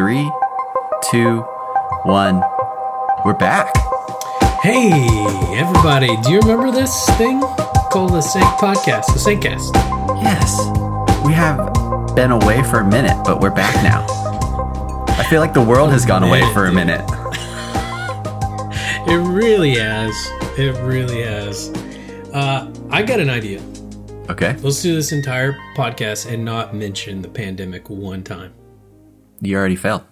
Three, two, one. We're back. Hey, everybody, do you remember this thing called the Sank Podcast, the Sankcast? Yes, we have been away for a minute, but we're back now. I feel like the world has gone away for a minute. It really has. It really has. Uh, I got an idea. Okay, Let's do this entire podcast and not mention the pandemic one time. You already failed.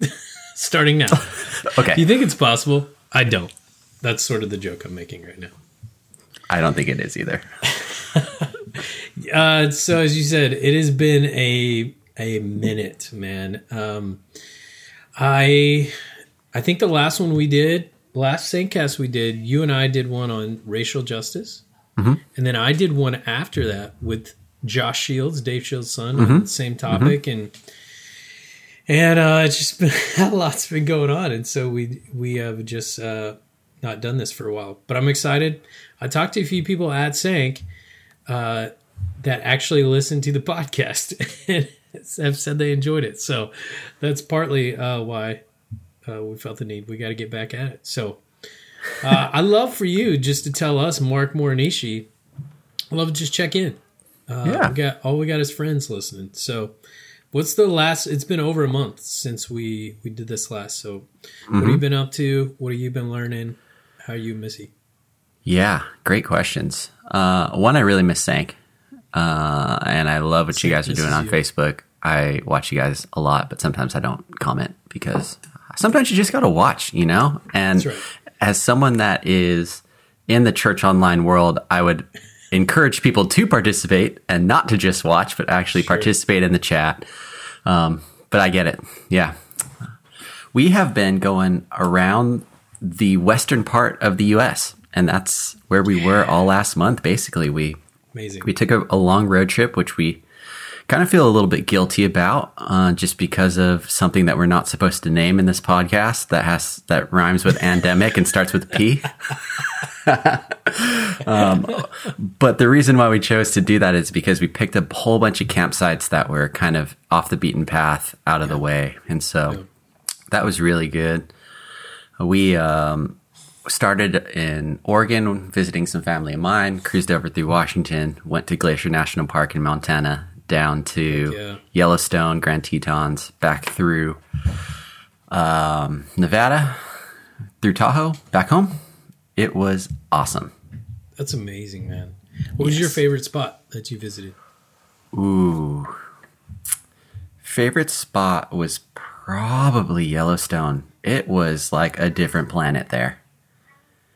Starting now. Okay, you think it's possible? I don't. That's sort of the joke I'm making right now. I don't think it is either. Uh, so as you said, it has been a a minute, man. Um, I I think the last one we did, last Saintcast we did, you and I did one on racial justice, and then I did one after that with Josh Shields, Dave Shields' son, on the same topic, and and uh, it's just been a lot's been going on, and so we we have just uh, not done this for a while, but I'm excited. I talked to a few people at Sank uh, that actually listened to the podcast and have said they enjoyed it. So that's partly uh, why uh, we felt the need. We got to get back at it. So uh, I love for you just to tell us, Mark Morinishi. I love to just check in. Uh, Yeah. we got all we got is friends listening. So, what's the last? It's been over a month since we we did this last. So, what have you been up to? What have you been learning? How are you, Missy? Yeah, great questions. Uh, one, I really miss Sank, uh, and I love what you guys are doing on you. Facebook. I watch you guys a lot, but sometimes I don't comment because sometimes you just got to watch, you know. And right. as someone that is in the church online world, I would encourage people to participate and not to just watch, but actually participate in the chat. Um, but I get it. Yeah. We have been going around the western part of the US, and that's where we were all last month. Basically, we Amazing. we took a, a long road trip, which we kind of feel a little bit guilty about, uh, just because of something that we're not supposed to name in this podcast that has that rhymes with endemic and starts with P. um, but the reason why we chose to do that is because we picked a whole bunch of campsites that were kind of off the beaten path, out of the way, and so that was really good. We um, started in Oregon, visiting some family of mine, cruised over through Washington, went to Glacier National Park in Montana, down to yeah. Yellowstone, Grand Tetons, back through um, Nevada, through Tahoe, back home. It was awesome. That's amazing, man. What was your favorite spot that you visited? Ooh. Favorite spot was probably Yellowstone. It was like a different planet there.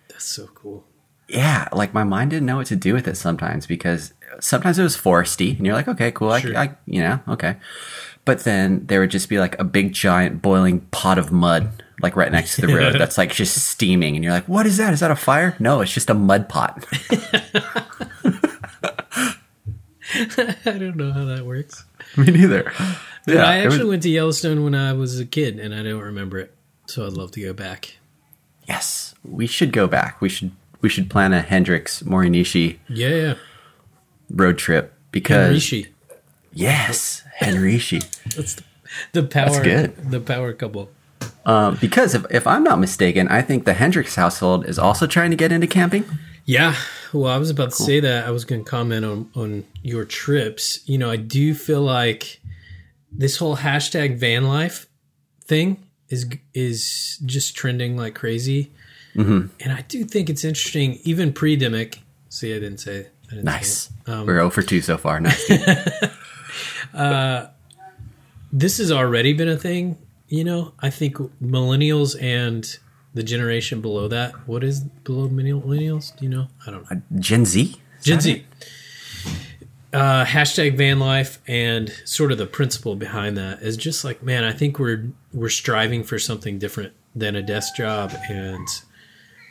That's so cool. yeah, like my mind didn't know what to do with it sometimes because sometimes it was foresty and you're like, okay, cool. Sure. I, I, you know, okay. But then there would just be like a big giant boiling pot of mud, like right next to the road that's like just steaming. And you're like, what is that? Is that a fire? No, it's just a mud pot. I don't know how that works. Me neither. Dude, I it was- actually went to Yellowstone when I was a kid, and I don't remember it. So I'd love to go back. yes, we should go back. We should, we should plan a Hendrix Morinishi Yeah, yeah. Road trip because Rishi. yes, Henrishi. That's the, the power. good. The power couple. Um, because if, if I'm not mistaken, I think the Hendrix household is also trying to get into camping. Yeah. Well, I was about to say that. I was going to comment on on your trips. You know, I do feel like this whole hashtag van life thing is is just trending like crazy, Mm-hmm. and I do think it's interesting, even pre-demic. See, I didn't say. Nice. Um, We're 0 for 2 so far. Nice. this has already been a thing. You know, I think millennials and the generation below that. What is below millennials? Do you know? I don't know. Gen Z? Is Gen Z. Uh, hashtag van life and sort of the principle behind that is just like, man, I think we're we're striving for something different than a desk job and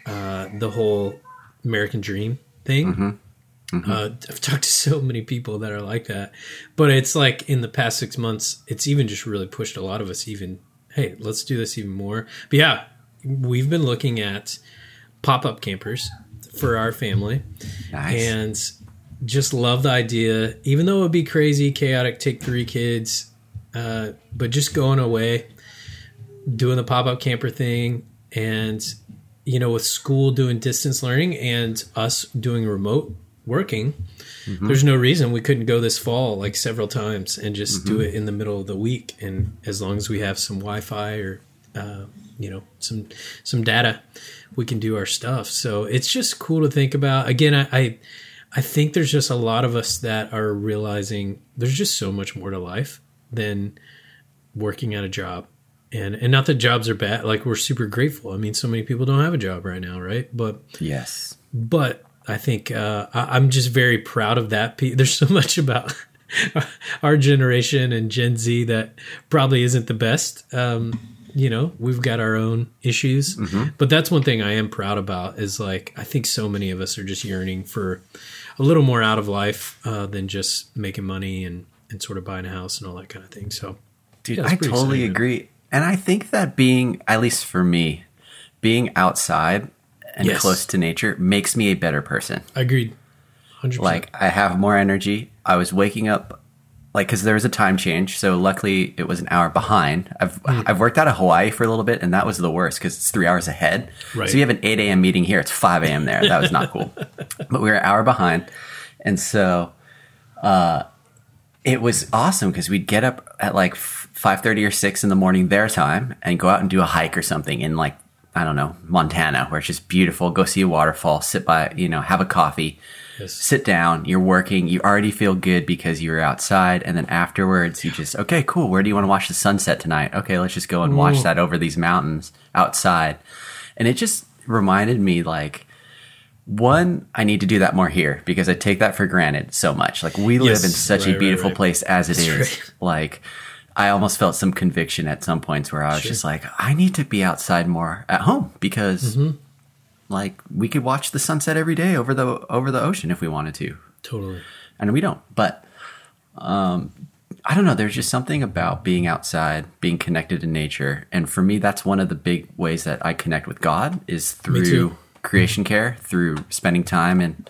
uh, the whole American dream thing. Uh, I've talked to so many people that are like that, but it's like in the past six months, it's even just really pushed a lot of us. Even hey, let's do this even more. But yeah, we've been looking at pop up campers for our family Nice. and just love the idea. Even though it would be crazy, chaotic, take three kids, uh, but just going away, doing the pop up camper thing, and you know, with school doing distance learning and us doing remote working, mm-hmm. there's no reason we couldn't go this fall like several times and just mm-hmm. do it in the middle of the week. And as long as we have some Wi-Fi or uh, you know some some data, we can do our stuff. So it's just cool to think about. Again, I, I I think there's just a lot of us that are realizing there's just so much more to life than working at a job. And and not that jobs are bad, like we're super grateful. I mean, so many people don't have a job right now, right? But yes. But I think uh, I, I'm just very proud of that. There's so much about our generation and Gen Z that probably isn't the best. Um, you know, we've got our own issues, mm-hmm. but that's one thing I am proud about. Is like I think so many of us are just yearning for a little more out of life uh, than just making money and and sort of buying a house and all that kind of thing. So, dude, yeah, I totally exciting. agree, and I think that being, at least for me, being outside and yes. close to nature makes me a better person. Agreed. 100%. Like I have more energy. I was waking up like because there was a time change, so luckily it was an hour behind. I've mm. I've worked out of Hawaii for a little bit, and that was the worst because it's three hours ahead. Right. So you have an eight a.m. meeting here; it's five a.m. there. That was not cool. but we were an hour behind, and so uh, it was awesome because we'd get up at like five thirty or six in the morning their time and go out and do a hike or something in like I don't know Montana, where it's just beautiful. Go see a waterfall, sit by you know, have a coffee yes. sit down, you're working, you already feel good because you're outside. And then afterwards, you just, okay, cool. Where do you want to watch the sunset tonight? Okay, let's just go and watch that over these mountains outside. And it just reminded me like, one, I need to do that more here because I take that for granted so much. Like we live in such right, a beautiful right, right. place as it That's is. Like I almost felt some conviction at some points where I was sure. just like, I need to be outside more at home because mm-hmm like we could watch the sunset every day over the over the ocean if we wanted to. Totally. And we don't. But um I don't know, there's just something about being outside, being connected to nature. And for me that's one of the big ways that I connect with God is through creation care, through spending time in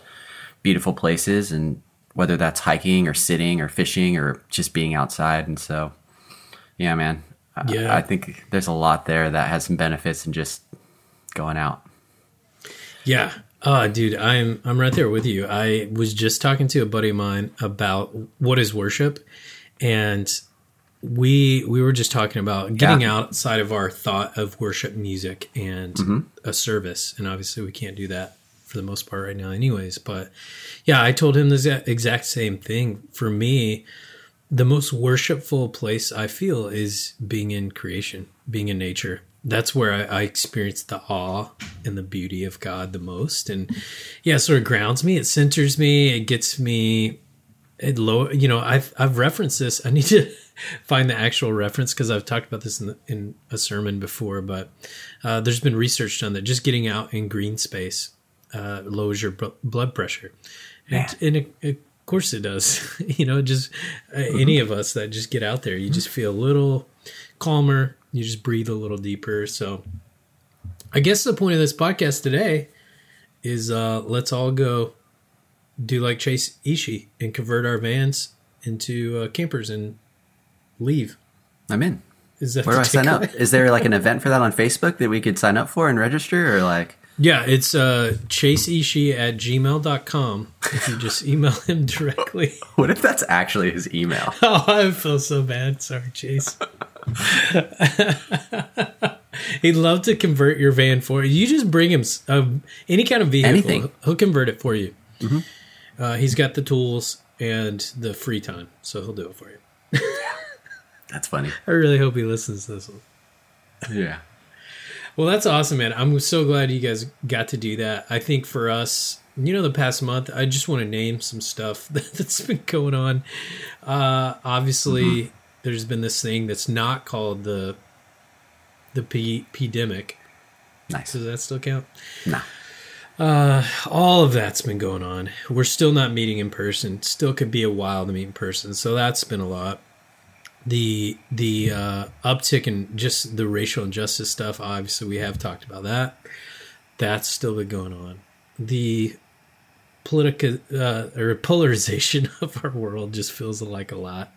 beautiful places and whether that's hiking or sitting or fishing or just being outside. And so yeah, man. Yeah. I, I think there's a lot there that has some benefits in just going out. Yeah. Uh, dude, I'm I'm right there with you. I was just talking to a buddy of mine about what is worship, and we we were just talking about getting yeah. outside of our thought of worship music and mm-hmm. a service, and obviously we can't do that for the most part right now, anyways. But yeah, I told him the exact same thing. For me, the most worshipful place I feel is being in creation, being in nature that's where I, I experience the awe and the beauty of God the most. And yeah, sort of grounds me. It centers me. It gets me. It low. You know, I've I've referenced this. I need to find the actual reference because I've talked about this in, the, in a sermon before. But uh, there's been research done that just getting out in green space uh, lowers your blood pressure, and, and it, it, of course it does. you know, just uh, any of us that just get out there, you just feel a little calmer you just breathe a little deeper. So I guess the point of this podcast today is uh, let's all go do like Chase Ishi and convert our vans into uh, campers and leave. I'm in. Is that where do I sign up? Is there like an event for that on Facebook that we could sign up for and register or like? Yeah, it's uh, chaseishii at gmail.com. If you just email him directly. what if that's actually his email? Oh, I feel so bad. Sorry, Chase. He'd love to convert your van for you. You just bring him uh, any kind of vehicle. Anything. He'll convert it for you. Mm-hmm. Uh, he's got the tools and the free time, so he'll do it for you. that's funny. I really hope he listens to this one. Yeah. Well, that's awesome, man. I'm so glad you guys got to do that. I think for us, you know, the past month, I just want to name some stuff that's been going on. Uh, obviously, mm-hmm there's been this thing that's not called the the P pandemic. Nice. Does that still count? No. Uh, all of that's been going on. We're still not meeting in person. Still could be a while to meet in person. So that's been a lot. The the uh, uptick in just the racial injustice stuff. Obviously, we have talked about that. That's still been going on. The political uh, or polarization of our world just feels like a lot.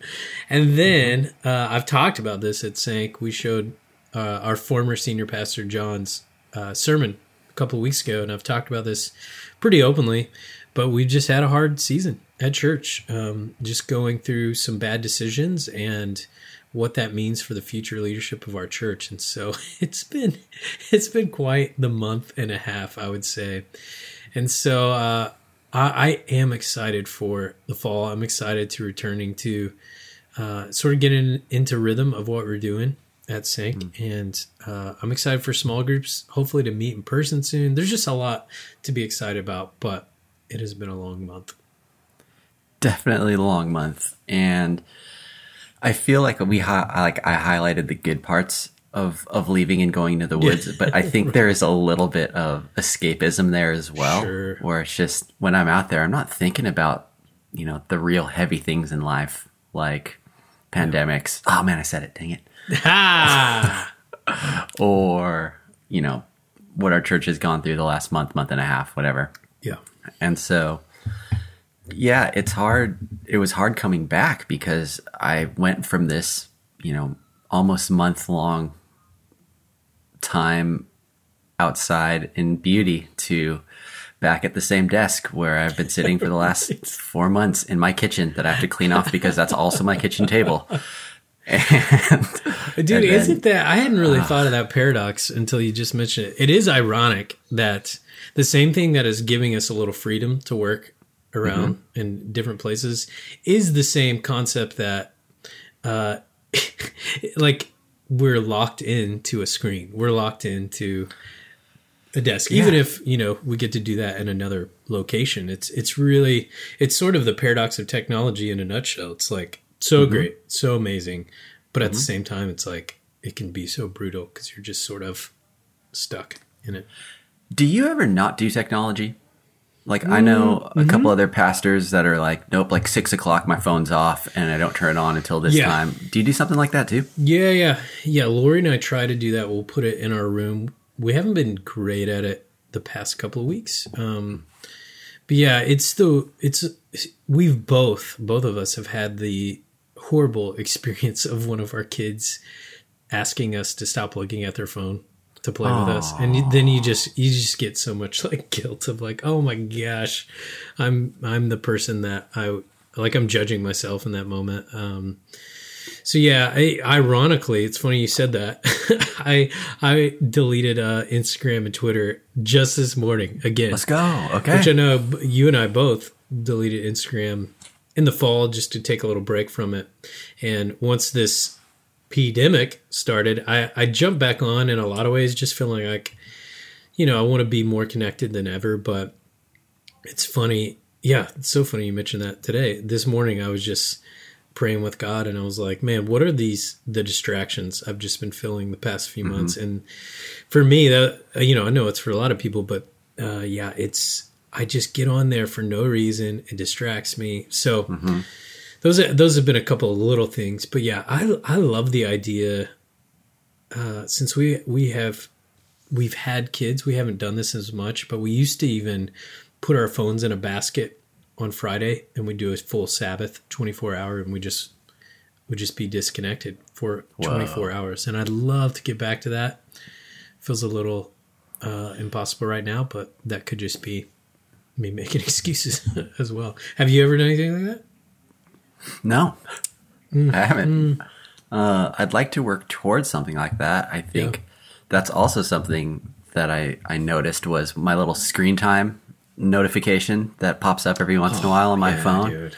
And then uh, I've talked about this at Sank. We showed uh, our former senior pastor John's uh, sermon a couple of weeks ago, and I've talked about this pretty openly. But we've just had a hard season at church, um, just going through some bad decisions and what that means for the future leadership of our church. And so it's been it's been quite the month and a half, I would say. And so uh, I, I, am excited for the fall. I'm excited to returning to uh, sort of getting into rhythm of what we're doing at Sync, mm. and uh, I'm excited for small groups. Hopefully to meet in person soon. There's just a lot to be excited about, but it has been a long month. Definitely a long month, and I feel like we hi- like I highlighted the good parts of of leaving and going to the woods, but I think there is a little bit of escapism there as well, sure. where it's just when I'm out there, I'm not thinking about you know the real heavy things in life like pandemics. Yeah. Oh man, I said it. Dang it. or you know what our church has gone through the last month, month and a half, whatever. Yeah, and so yeah, it's hard. It was hard coming back because I went from this, you know, almost month long time outside in beauty to back at the same desk where I've been sitting for the last right. four months in my kitchen that I have to clean off because that's also my kitchen table. And, Dude, and then, isn't that? I hadn't really uh, thought of that paradox until you just mentioned it. It is ironic that the same thing that is giving us a little freedom to work around mm-hmm. in different places is the same concept that uh like we're locked into a screen we're locked into a desk yeah. even if you know we get to do that in another location it's it's really it's sort of the paradox of technology in a nutshell it's like so mm-hmm. great so amazing but at mm-hmm. the same time it's like it can be so brutal because you're just sort of stuck in it do you ever not do technology like I know a mm-hmm. couple other pastors that are like, nope, like six o'clock, my phone's off, and I don't turn it on until this yeah. time. Do you do something like that too? Yeah, yeah, yeah. Lori and I try to do that. We'll put it in our room. We haven't been great at it the past couple of weeks. Um, but yeah, it's the it's we've both both of us have had the horrible experience of one of our kids asking us to stop looking at their phone to play Aww. with us. And then you just you just get so much like guilt of like oh my gosh i'm i'm the person that i like i'm judging myself in that moment. Um so yeah I, ironically it's funny you said that. I i deleted uh instagram and twitter just this morning again. Let's go. Okay. Which i know you and i both deleted instagram in the fall just to take a little break from it. And once this pandemic started, I, I jumped back on in a lot of ways, just feeling like, you know, I want to be more connected than ever. But it's funny. Yeah, it's so funny you mentioned that today. This morning, I was just praying with God and I was like, man, what are these, the distractions I've just been feeling the past few mm-hmm. months? And for me, that, you know, I know it's for a lot of people, but uh, yeah, it's, I just get on there for no reason. It distracts me. So, mm-hmm those are, those have been a couple of little things, but yeah, I I love the idea. Uh, since we we have we've had kids, we haven't done this as much, but we used to even put our phones in a basket on Friday and we do a full Sabbath, twenty four hour, and we just would just be disconnected for twenty four hours. And I'd love to get back to that. Feels a little uh, impossible right now, but that could just be me making excuses as well. Have you ever done anything like that? No, mm. I haven't. Mm. Uh, I'd like to work towards something like that. I think yeah. that's also something that I, I noticed was my little screen time notification that pops up every once oh, in a oh, while on my yeah, phone dude.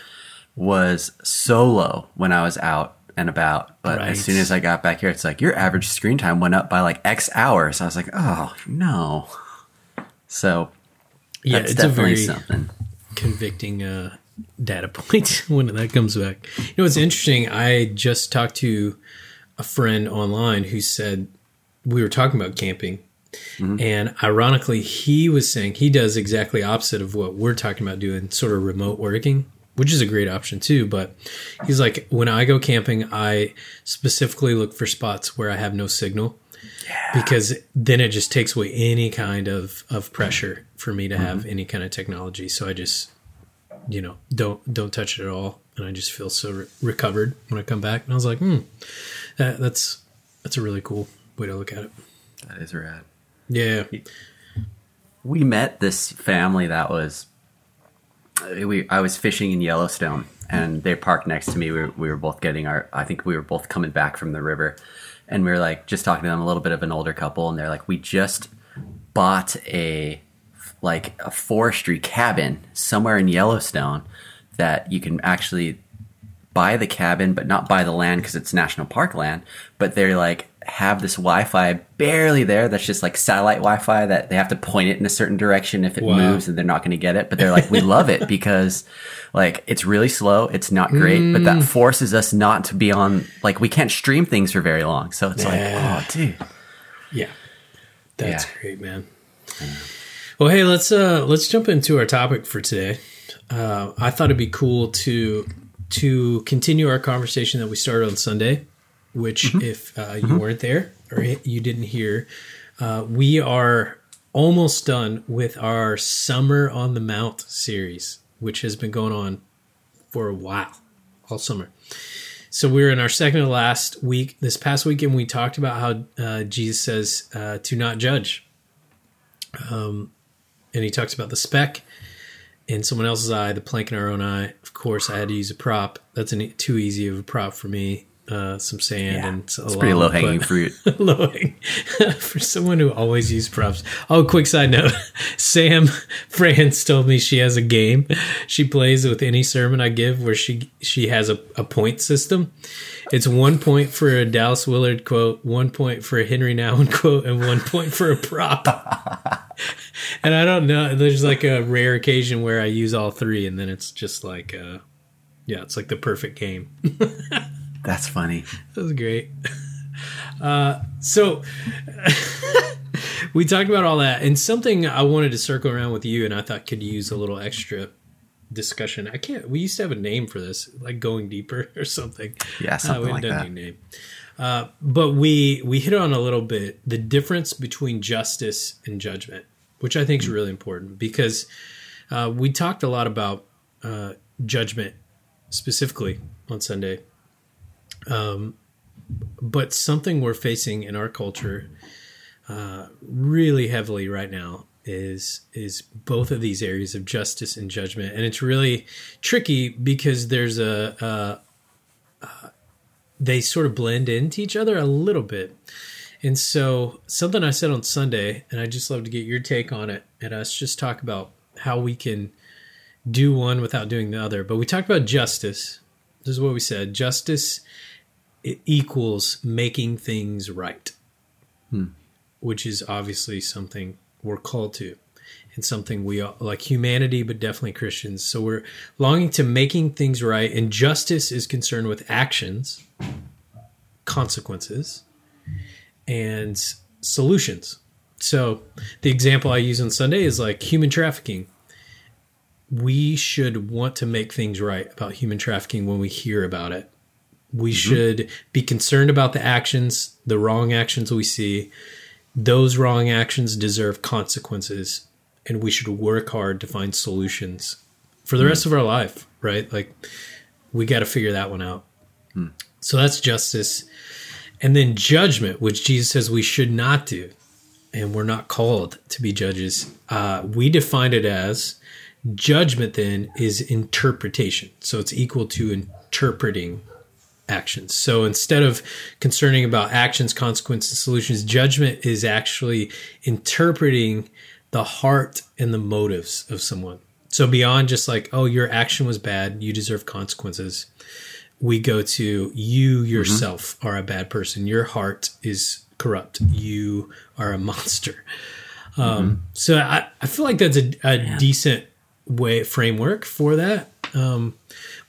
was so low when I was out and about. But right. as soon as I got back here, it's like your average screen time went up by like X hours. I was like, oh no. So yeah, it's definitely something convicting uh, data point when that comes back. You know, it's interesting. I just talked to a friend online who said we were talking about camping. Mm-hmm. And ironically, he was saying he does exactly opposite of what we're talking about doing, sort of remote working. which is a great option too. But he's like, when I go camping, I specifically look for spots where I have no signal. Because then it just takes away any kind of, of pressure for me to have any kind of technology. So I just, you know, don't don't touch it at all, and I just feel so re- recovered when I come back. And I was like, hmm, that, that's that's a really cool way to look at it. That is rad. Yeah, We met this family that was. We I was fishing in Yellowstone, and they parked next to me. We were, we were both getting our. I think we were both coming back from the river, and we were like just talking to them. A little bit of an older couple, and they're like, we just bought a like a forestry cabin somewhere in Yellowstone that you can actually buy the cabin, but not buy the land because it's national park land. But they're like have this Wi-Fi barely there. That's just like satellite Wi-Fi that they have to point it in a certain direction if it Wow. moves, and they're not going to get it. But they're like, we love it because like it's really slow. It's not great, but Mm. that forces us not to be on like we can't stream things for very long. So it's Yeah. like, oh, dude. yeah, that's Yeah. great, man. Well, hey, let's uh let's jump into our topic for today. Uh, I thought it'd be cool to to continue our conversation that we started on Sunday, which if uh, you weren't there or you didn't hear, uh, we are almost done with our Summer on the Mount series, which has been going on for a while, all summer. So we're in our second to last week. This past weekend, we talked about how uh, Jesus says uh, to not judge, um, and he talks about the speck in someone else's eye, the plank in our own eye. Of course, I had to use a prop. That's an, too easy of a prop for me. Uh, some sand Yeah, and it's pretty low hanging fruit. low hanging for someone who always uses props. Oh, quick side note: Sam France told me she has a game she plays with any sermon I give where she she has a, a point system. It's one point for a Dallas Willard quote, one point for a Henry Nouwen quote, and one point for a prop. and I don't know. There's like a rare occasion where I use all three, and then it's just like, uh, yeah, it's like the perfect game. That's funny. That was great. Uh, so we talked about all that, and something I wanted to circle around with you, and I thought could use a little extra discussion. I can't. We used to have a name for this, like going deeper or something. Yeah, Uh, something we like haven't that. done any name. Uh, but we we hit on a little bit the difference between justice and judgment, which I think is really important because uh, we talked a lot about uh, judgment specifically on Sunday. Um, but something we're facing in our culture uh, really heavily right now is is both of these areas of justice and judgment, and it's really tricky because there's a, a, uh they sort of blend into each other a little bit. And so something I said on Sunday, and I just love to get your take on it, and us just talk about how we can do one without doing the other. But we talked about justice. This is what we said: justice it equals making things right, hmm. which is obviously something we're called to, and something we all, like humanity, but definitely Christians. So we're longing to making things right, and justice is concerned with actions, consequences, and solutions. So the example I use on Sunday is like human trafficking. We should want to make things right about human trafficking when we hear about it. We mm-hmm. should be concerned about the actions, the wrong actions we see. Those wrong actions deserve consequences, and we should work hard to find solutions for the rest mm. of our life, right? Like, we got to figure that one out. Hmm. So that's justice. And then judgment, which Jesus says we should not do, and we're not called to be judges. Uh, we define it as judgment, then, is interpretation. So it's equal to interpreting actions. So instead of concerning about actions, consequences, solutions, judgment is actually interpreting the heart and the motives of someone. So beyond just like, oh, your action was bad, you deserve consequences. We go to you yourself are a bad person. Your heart is corrupt. You are a monster. Um, so I, I feel like that's a, a decent way framework for that. Um,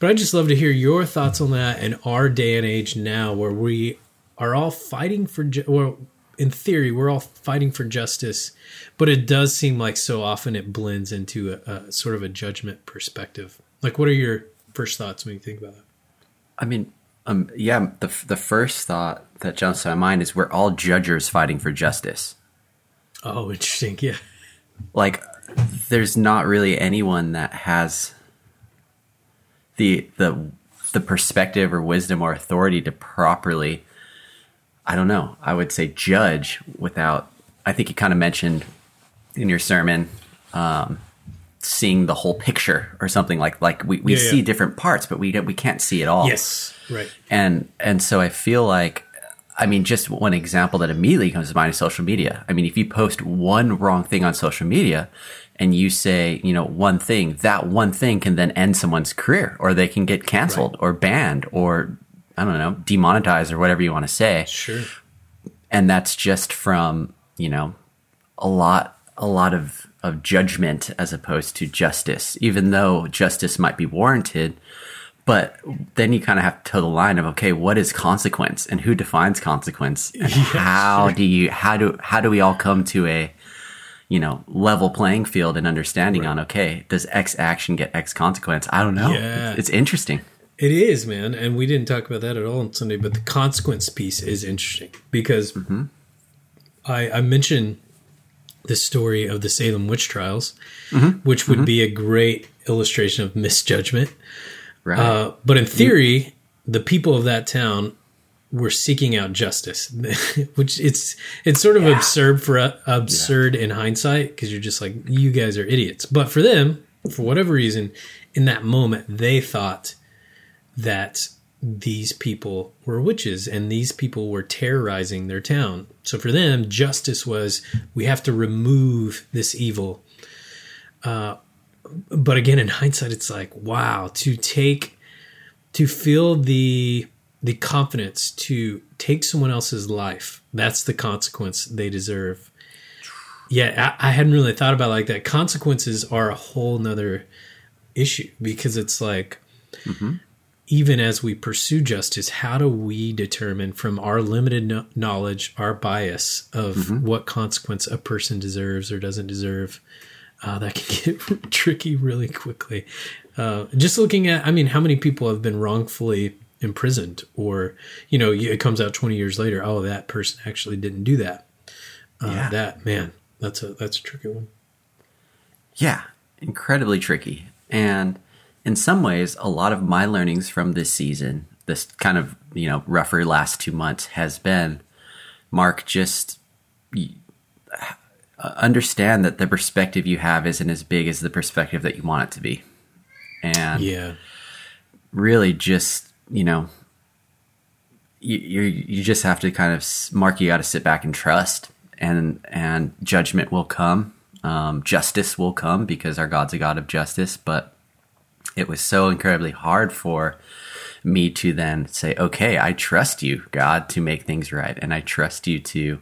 but I'd just love to hear your thoughts on that in our day and age now, where we are all fighting for, ju- well, in theory, we're all fighting for justice, but it does seem like so often it blends into a, a sort of a judgment perspective. Like, what are your first thoughts when you think about that? I mean, um, yeah, the the first thought that jumps to my mind is we're all judges fighting for justice. Oh, interesting. Yeah. Like, there's not really anyone that has the the the perspective or wisdom or authority to properly I don't know, I would say judge without I think you kind of mentioned in your sermon um, seeing the whole picture or something like like we, we Yeah, yeah. see different parts but we don't- we can't see it all Yes. Right. and and so I feel like I mean just one example that immediately comes to mind is social media. I mean if you post one wrong thing on social media and you say, you know, one thing, that one thing can then end someone's career or they can get canceled or banned or I don't know, demonetized or whatever you want to say. Sure. and that's just from you know a lot a lot of of judgment as opposed to justice even though justice might be warranted. But then you kind of have to toe the line of okay what is consequence and who defines consequence and how do you how do how do we all come to a you know level playing field and understanding on okay does x action get x consequence? I don't know. Yeah. it's interesting. It is, man, and we didn't talk about that at all on Sunday. But the consequence piece is interesting because mm-hmm. I, I mentioned the story of the Salem witch trials, mm-hmm. which would mm-hmm. be a great illustration of misjudgment. right. Uh, but in theory, the people of that town were seeking out justice, which it's it's sort of absurd for uh, absurd in hindsight because you're just like you guys are idiots. But for them, for whatever reason, in that moment, they thought that these people were witches and these people were terrorizing their town. So for them, justice was we have to remove this evil. Uh, but again, in hindsight, it's like wow to take to feel the the confidence to take someone else's life. That's the consequence they deserve. Yeah, I, I hadn't really thought about it like that. Consequences are a whole nother issue because it's like even as we pursue justice, how do we determine from our limited kno- knowledge, our bias of what consequence a person deserves or doesn't deserve? Uh, that can get tricky really quickly. Uh, just looking at, I mean, how many people have been wrongfully imprisoned, or you know, it comes out twenty years later, oh, that person actually didn't do that. Uh, Yeah. That man, that's a that's a tricky one. Yeah, incredibly tricky. And in some ways, a lot of my learnings from this season, this kind of, you know, rougher last two months has been Mark, just uh, understand that the perspective you have isn't as big as the perspective that you want it to be. And Yeah, really just, you know, you, you just have to kind of mark. You got to sit back and trust, and and judgment will come. Um, justice will come because our God's a God of justice. But it was so incredibly hard for me to then say, "Okay, I trust you, God, to make things right, and I trust you to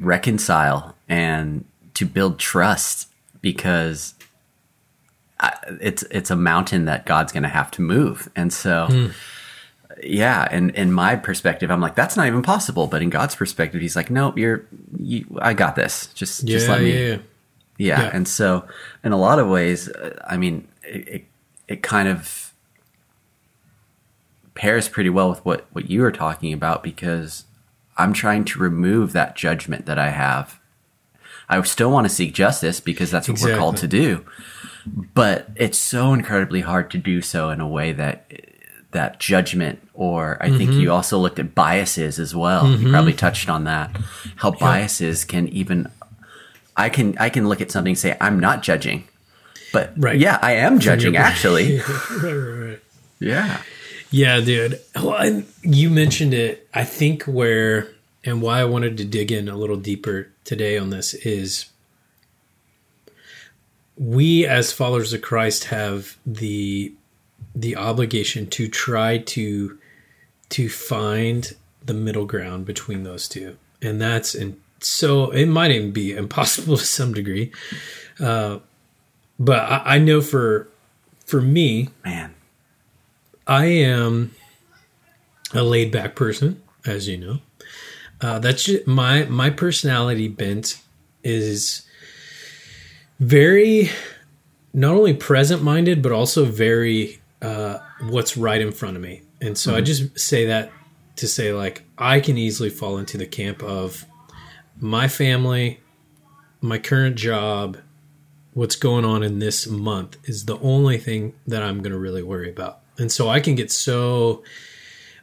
reconcile and to build trust because." It's it's a mountain that God's going to have to move, and so yeah. And in my perspective, I'm like, that's not even possible. But in God's perspective, He's like, nope, you're, you, I got this. Just yeah, just let me, yeah. yeah. Yeah. And so, in a lot of ways, uh, I mean, it, it it kind of pairs pretty well with what what you were talking about because I'm trying to remove that judgment that I have. I still want to seek justice because that's what we're called to do but it's so incredibly hard to do so in a way that that judgment or I think mm-hmm. you also looked at biases as well. You mm-hmm. probably touched on that. How biases can even I can I can look at something and say I'm not judging. But Right. yeah, I am judging actually. right, right, right. yeah. Yeah, dude. Well, and you mentioned it. I think where and why I wanted to dig in a little deeper today on this is we as followers of Christ have the the obligation to try to to find the middle ground between those two. And that's and so it might even be impossible to some degree. Uh, but I, I know for for me, Man. I am a laid back person, as you know. Uh, that's just, my my personality bent is very not only present minded, but also very uh, what's right in front of me. And so I just say that to say, like, I can easily fall into the camp of my family, my current job, what's going on in this month is the only thing that I'm going to really worry about. And so I can get so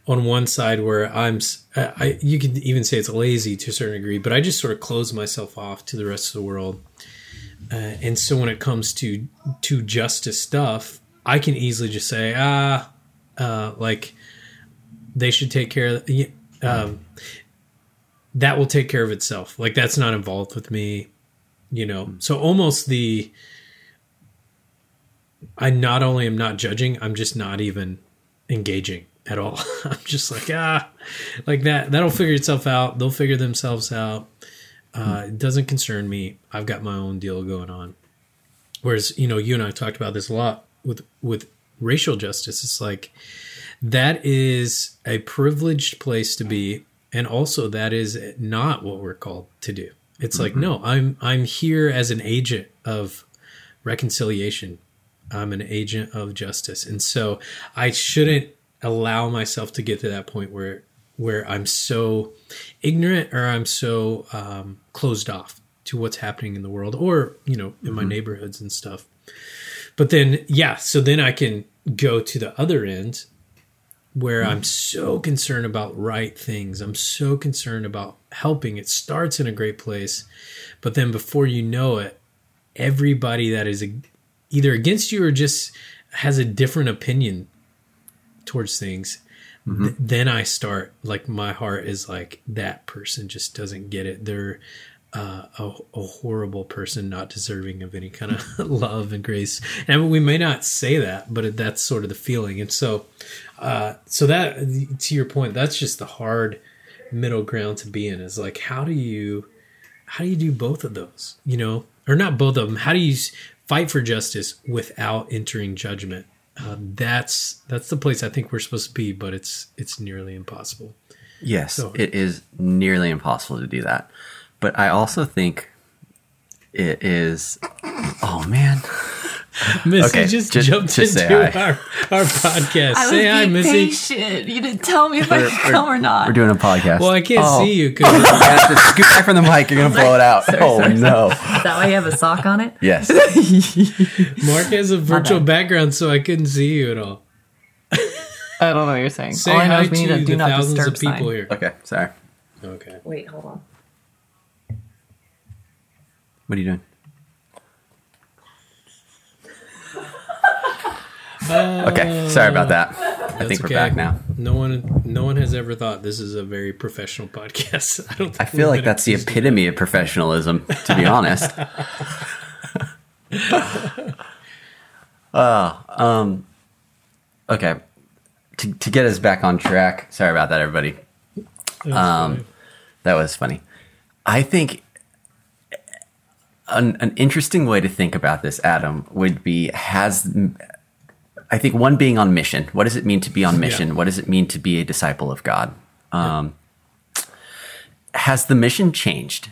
on one side where I'm, I, you could even say it's lazy to a certain degree, but I just sort of close myself off to the rest of the world. Uh, and so when it comes to to justice stuff, I can easily just say, ah, uh, like they should take care of. Um, that will take care of itself. Like that's not involved with me, you know. So almost the I not only am not judging, I'm just not even engaging at all. I'm just like ah, like that. That'll figure itself out. They'll figure themselves out. Uh, it doesn't concern me. I've got my own deal going on. Whereas you know, you and I talked about this a lot with with racial justice. It's like that is a privileged place to be, and also that is not what we're called to do. It's like no, I'm I'm here as an agent of reconciliation. I'm an agent of justice, and so I shouldn't allow myself to get to that point where where I'm so ignorant or I'm so um, closed off to what's happening in the world or you know in my neighborhoods and stuff. But then yeah, so then I can go to the other end where I'm so concerned about right things. I'm so concerned about helping. It starts in a great place, but then before you know it, everybody that is either against you or just has a different opinion towards things Mm-hmm. th- then i start like my heart is like that person just doesn't get it. They're uh, a, a horrible person not deserving of any kind of love and grace. And we may not say that but that's sort of the feeling. And so uh, so that to your point that's just the hard middle ground to be in is like how do you how do you do both of those you know? Or not both of them how do you fight for justice without entering judgment uh, that's that's the place i think we're supposed to be but it's it's nearly impossible Yes, So- it is nearly impossible to do that. But I also think it is. Oh man, missy Okay, just, just- jumped just into our, our podcast I say hi being missy patient. You didn't tell me if I could come or not. we're doing a podcast. well i can't Oh, see you because You have to scoot back from the mic. You're gonna blow it out. oh sorry, no! Is that why you have a sock on it? Yes. mark has a virtual background so i couldn't see you at all I don't know what you're saying. say All I know hi is we need to a do the not thousands disturb of people sign. here Okay. Sorry. okay Wait, hold on. What are you doing? Okay. Sorry about that. I think we're okay. back now. No one, no one has ever thought this is a very professional podcast. I don't. Think I feel like that's the epitome of professionalism, to be honest. uh, um, okay. To, to get us back on track, sorry about that, everybody. that. Um, that was funny. I think an, an interesting way to think about this, Adam, would be has. I think one being on mission. What does it mean to be on mission? Yeah. What does it mean to be a disciple of God? Um, Has the mission changed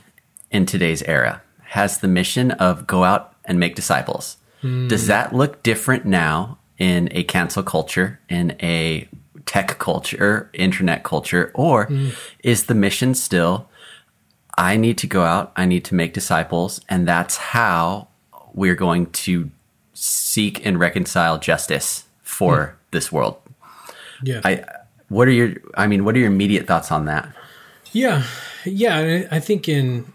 in today's era? Has the mission of go out and make disciples? Does that look different now in a cancel culture, in a tech culture, internet culture, or is the mission still I need to go out, I need to make disciples, and that's how we're going to seek and reconcile justice for this world. yeah, I what are your I mean, what are your immediate thoughts on that? yeah, yeah. I I think in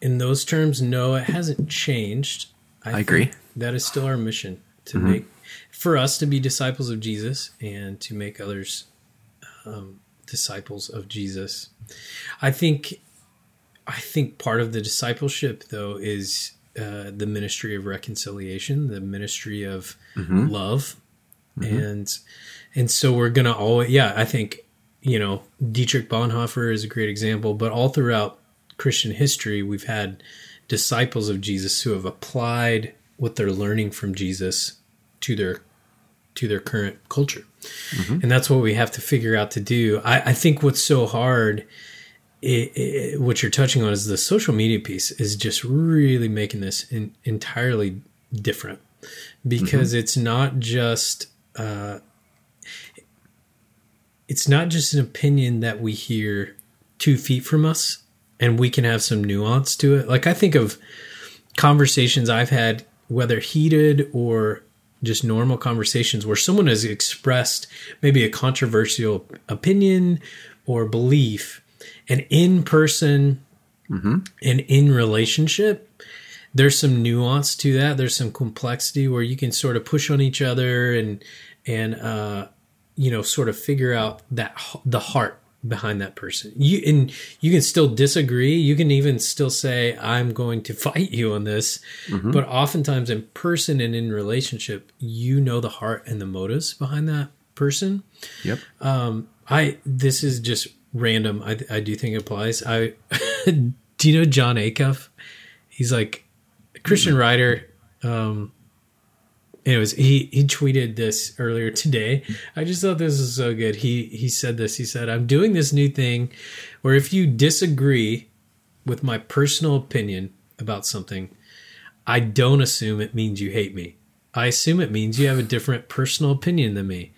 in those terms, no, it hasn't changed. I agree. That is still our mission to Mm-hmm. make for us to be disciples of Jesus and to make others um, disciples of Jesus. I think I think part of the discipleship though is uh, the ministry of reconciliation, the ministry of Mm-hmm. love, and and so we're gonna always yeah I think you know Dietrich Bonhoeffer is a great example, but all throughout Christian history we've had disciples of Jesus who have applied what they're learning from Jesus to their to their current culture. And that's what we have to figure out to do. I, I think what's so hard, i i what you're touching on is the social media piece is just really making this in, entirely different. because it's not just uh, it's not just an opinion that we hear two feet from us and we can have some nuance to it. Like I think of conversations I've had, whether heated or just normal conversations, where someone has expressed maybe a controversial opinion or belief, and in person and in relationship, there's some nuance to that. There's some complexity where you can sort of push on each other and and uh, you know sort of figure out that the heart behind that person. You and you can still disagree. You can even still say I'm going to fight you on this. But oftentimes in person and in relationship, you know the heart and the motives behind that person. Yep. Um, I this is just random. I I do think it applies. I do you know Jon Acuff? He's like a Christian writer. Um, anyways, he he tweeted this earlier today. I just thought this was so good. He he said this. He said, "I'm doing this new thing where if you disagree with my personal opinion about something, I don't assume it means you hate me. I assume it means you have a different personal opinion than me."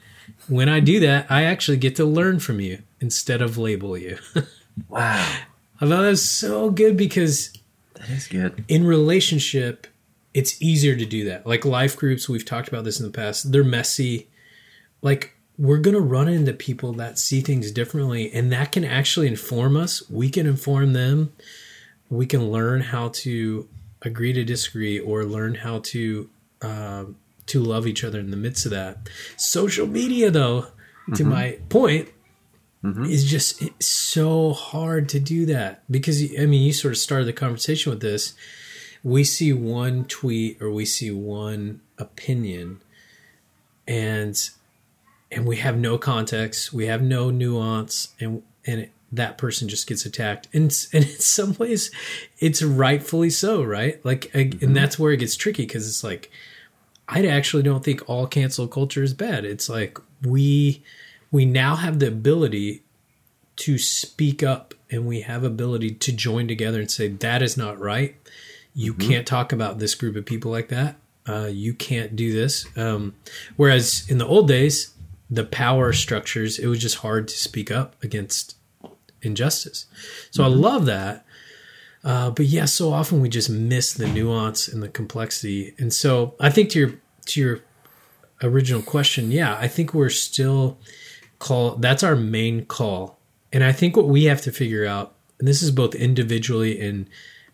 When I do that, I actually get to learn from you instead of label you. Wow. I thought that was so good because That is good. in relationship, it's easier to do that. Like life groups, we've talked about this in the past, they're messy. Like we're going to run into people that see things differently, and that can actually inform us. We can inform them. We can learn how to agree to disagree or learn how to um, to love each other in the midst of that. Social media, though, to mm-hmm. my point, mm-hmm. is just so hard to do that because I mean, you sort of started the conversation with this. We see one tweet or we see one opinion, and and we have no context, we have no nuance, and and it, that person just gets attacked. And and in some ways, it's rightfully so, right? Like, ag- and mm-hmm. that's where it gets tricky because it's like I actually don't think all cancel culture is bad. It's like we we now have the ability to speak up and we have ability to join together and say that is not right. You can't talk about this group of people like that. Uh, you can't do this. Um, whereas in the old days, the power structures, it was just hard to speak up against injustice. So I love that. Uh, but yeah, so often we just miss the nuance and the complexity. And so I think to your to your original question, yeah, I think we're still call that's our main call. And I think what we have to figure out, and this is both individually and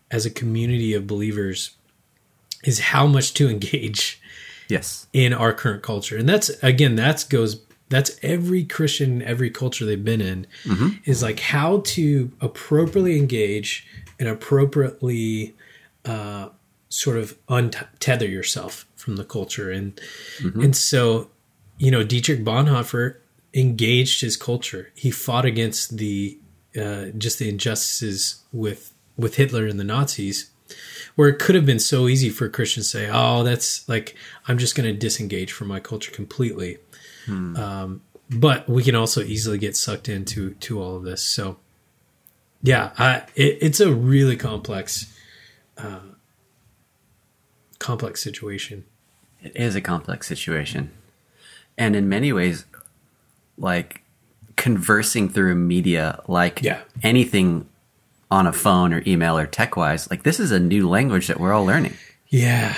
as a community of believers, is how much to engage Yes. in our current culture. And that's again, that's goes that's every Christian, every culture they've been in, is like how to appropriately engage and appropriately uh, sort of untether yourself from the culture. And and so, you know, Dietrich Bonhoeffer engaged his culture. He fought against the uh, just the injustices with with Hitler and the Nazis where it could have been so easy for Christians to say, "Oh, that's like I'm just going to disengage from my culture completely." Um, but we can also easily get sucked into to all of this. So, yeah, I, it, it's a really complex, uh, complex situation. It is a complex situation. And in many ways, like conversing through media, like Yeah. anything on a phone or email or tech wise, like this is a new language that we're all learning. Yeah,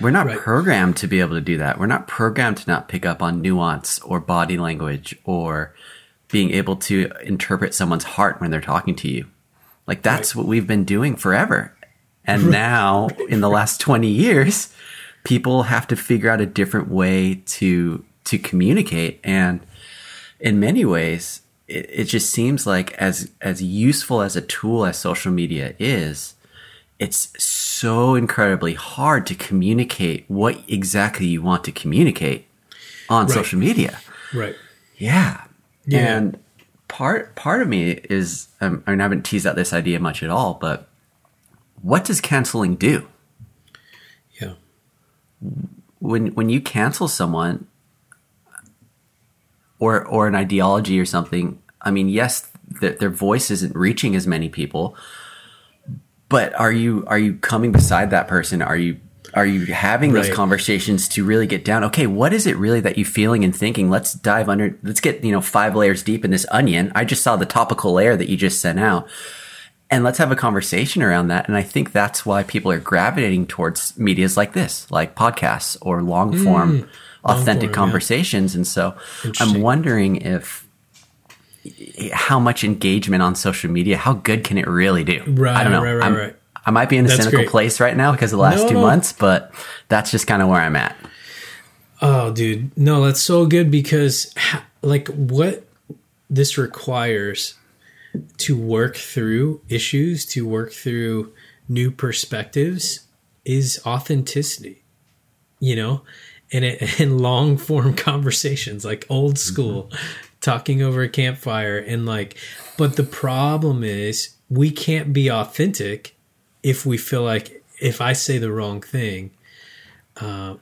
We're not Right. programmed to be able to do that. We're not programmed to not pick up on nuance or body language or being able to interpret someone's heart when they're talking to you. Like that's what we've been doing forever. And now in the last 20 years, people have to figure out a different way to to communicate and in many ways it, it just seems like as as useful as a tool as social media is it's so incredibly hard to communicate what exactly you want to communicate on Right. social media. right. Yeah. Yeah. And part part of me is um, I mean I haven't teased out this idea much at all, but what does canceling do? Yeah, When when you cancel someone or or an ideology or something, I mean, yes, th- their voice isn't reaching as many people, but are you are you coming beside that person? Are you are you having those conversations to really get down? Okay, what is it really that you're feeling and thinking? Let's dive under. Let's get you know five layers deep in this onion. I just saw the topical layer that you just sent out, and let's have a conversation around that. And I think that's why people are gravitating towards medias like this, like podcasts or long hmm. form, authentic form, yeah. conversations. And so I'm wondering if how much engagement on social media, how good can it really do? Right, I don't know. right, right, I'm- right. I might be in a That's cynical great. place right now because of the last No, two no. months, but that's just kind of where I'm at. Oh, dude, no, that's so good because, like, what this requires to work through issues, to work through new perspectives, is authenticity. You know, and it, and long form conversations, like old mm-hmm. school, talking over a campfire, and like, but the problem is we can't be authentic if we feel like if I say the wrong thing. I,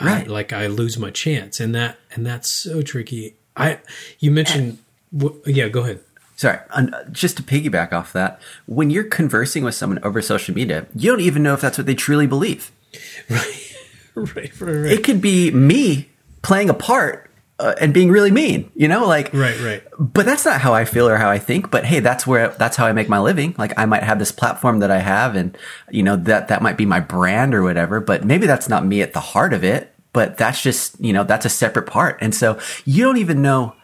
Right. like I lose my chance, and that and that's so tricky. I you mentioned, wh- yeah, go ahead. Sorry, and uh, just to piggyback off that, when you're conversing with someone over social media, you don't even know if that's what they truly believe. Right, right, right, right, It could be me playing a part uh, and being really mean, you know, like right, right. but that's not how I feel or how I think. But hey, that's where that's how I make my living. Like I might have this platform that I have, and you know that that might be my brand or whatever. But maybe that's not me at the heart of it. But that's just you know that's a separate part. And so you don't even know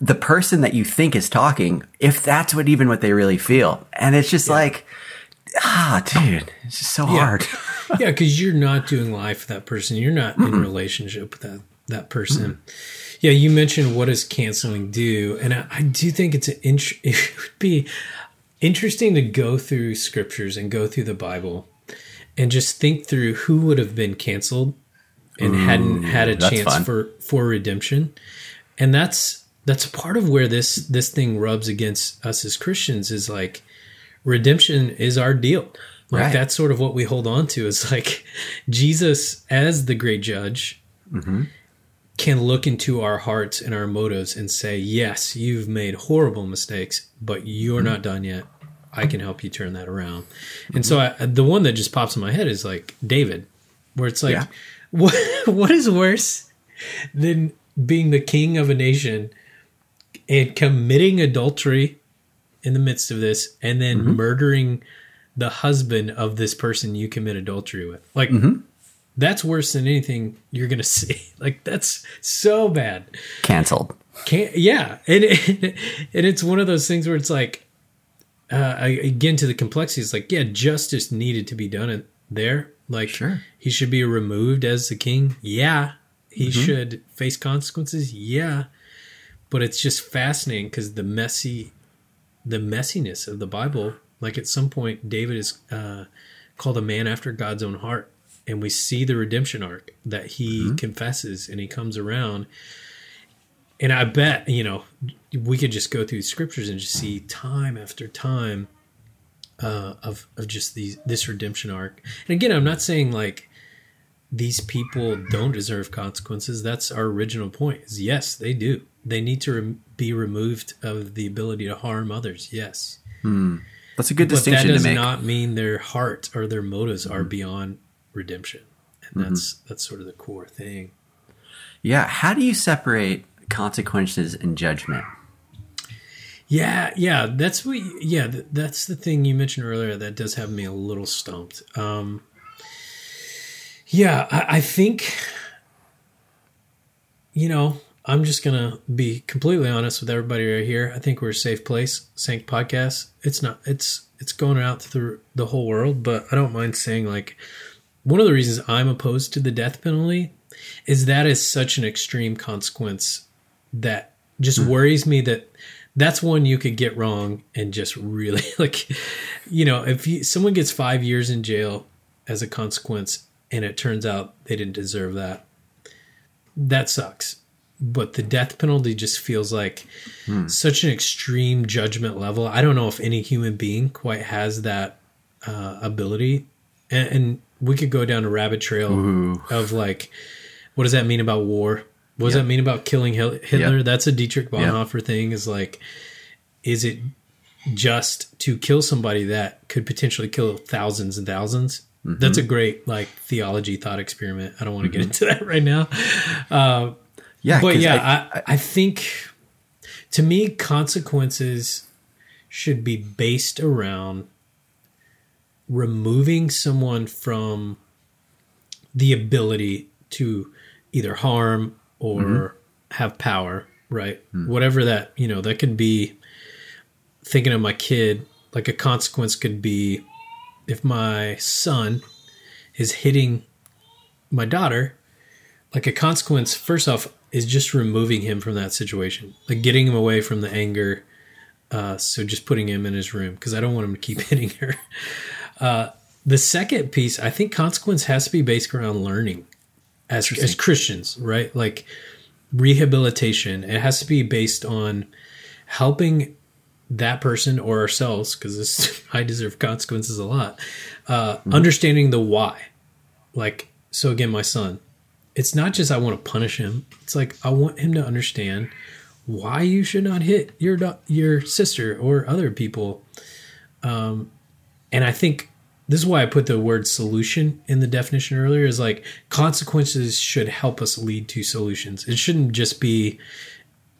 the person that you think is talking if that's what even what they really feel. And it's just like ah, dude, it's just so hard. yeah, because you're not doing life for that person. You're not in relationship with that that person. Yeah, you mentioned what does canceling do, and I, I do think it's an int- it would be interesting to go through scriptures and go through the Bible and just think through who would have been canceled and hadn't mm, had a chance fun. for for redemption, and that's that's part of where this this thing rubs against us as Christians is like redemption is our deal. Like Right. that's sort of what we hold on to is like Jesus as the great judge mm-hmm. Can look into our hearts and our motives and say, yes, you've made horrible mistakes, but you're not done yet. I can help you turn that around. And so I, the one that just pops in my head is like David, where it's like, Yeah. what what is worse than being the king of a nation and committing adultery in the midst of this and then mm-hmm. murdering the husband of this person you commit adultery with. Like mm-hmm. That's worse than anything you're gonna see. Like that's so bad. Canceled. Can't yeah, and and, and it's one of those things where it's like, uh, again to the complexity. It's like yeah, justice needed to be done in- there. Like Sure. he should be removed as the king. Yeah, he should face consequences. Yeah, but it's just fascinating because the messy, the messiness of the Bible. Like at some point, David is uh, called a man after God's own heart, and we see the redemption arc that he mm-hmm. confesses and he comes around. And I bet you know we could just go through scriptures and just see time after time uh, of of just these this redemption arc. And again, I'm not saying like these people don't deserve consequences. That's our original point. Is yes, they do. They need to rem- be removed of the ability to harm others. Yes, hmm. That's a good but that distinction to does not mean their heart or their motives are mm-hmm. beyond redemption. And that's that's sort of the core thing. yeah. How do you separate consequences and judgment? Yeah, yeah, that's what. Yeah, that's the thing you mentioned earlier that does have me a little stumped. Um, yeah, I, I think, you know, I'm just gonna be completely honest with everybody right here. I think we're a safe place. Sank podcast. It's not. It's it's going out through the whole world, but I don't mind saying like one of the reasons I'm opposed to the death penalty is that is such an extreme consequence that just worries me that that's one you could get wrong and just really like you know if you, someone gets five years in jail as a consequence and it turns out they didn't deserve that that sucks. But the death penalty just feels like such an extreme judgment level. I don't know if any human being quite has that uh, ability. And, and we could go down a rabbit trail of like what does that mean about war what does that mean about killing Hitler? Yep. That's a Dietrich Bonhoeffer thing. Is like, is it just to kill somebody that could potentially kill thousands and thousands? That's a great like theology thought experiment. I don't want to get into that right now. Uh, Yeah, but yeah, I- I, I, think to me, consequences should be based around removing someone from the ability to either harm or Mm-hmm. have power, right? Hmm. Whatever that, you know, that could be thinking of my kid, like a consequence could be if my son is hitting my daughter, like a consequence, first off, is just removing him from that situation, like getting him away from the anger. Uh, so just putting him in his room because I don't want him to keep hitting her. Uh, the second piece, I think consequence has to be based around learning as, as Christians, right? Like rehabilitation. It has to be based on helping that person or ourselves, because this I deserve consequences a lot. Uh, Understanding the why. Like, so again, my son, it's not just I want to punish him. It's like I want him to understand why you should not hit your do- your sister or other people. Um, and I think this is why I put the word solution in the definition earlier. Is like consequences should help us lead to solutions. It shouldn't just be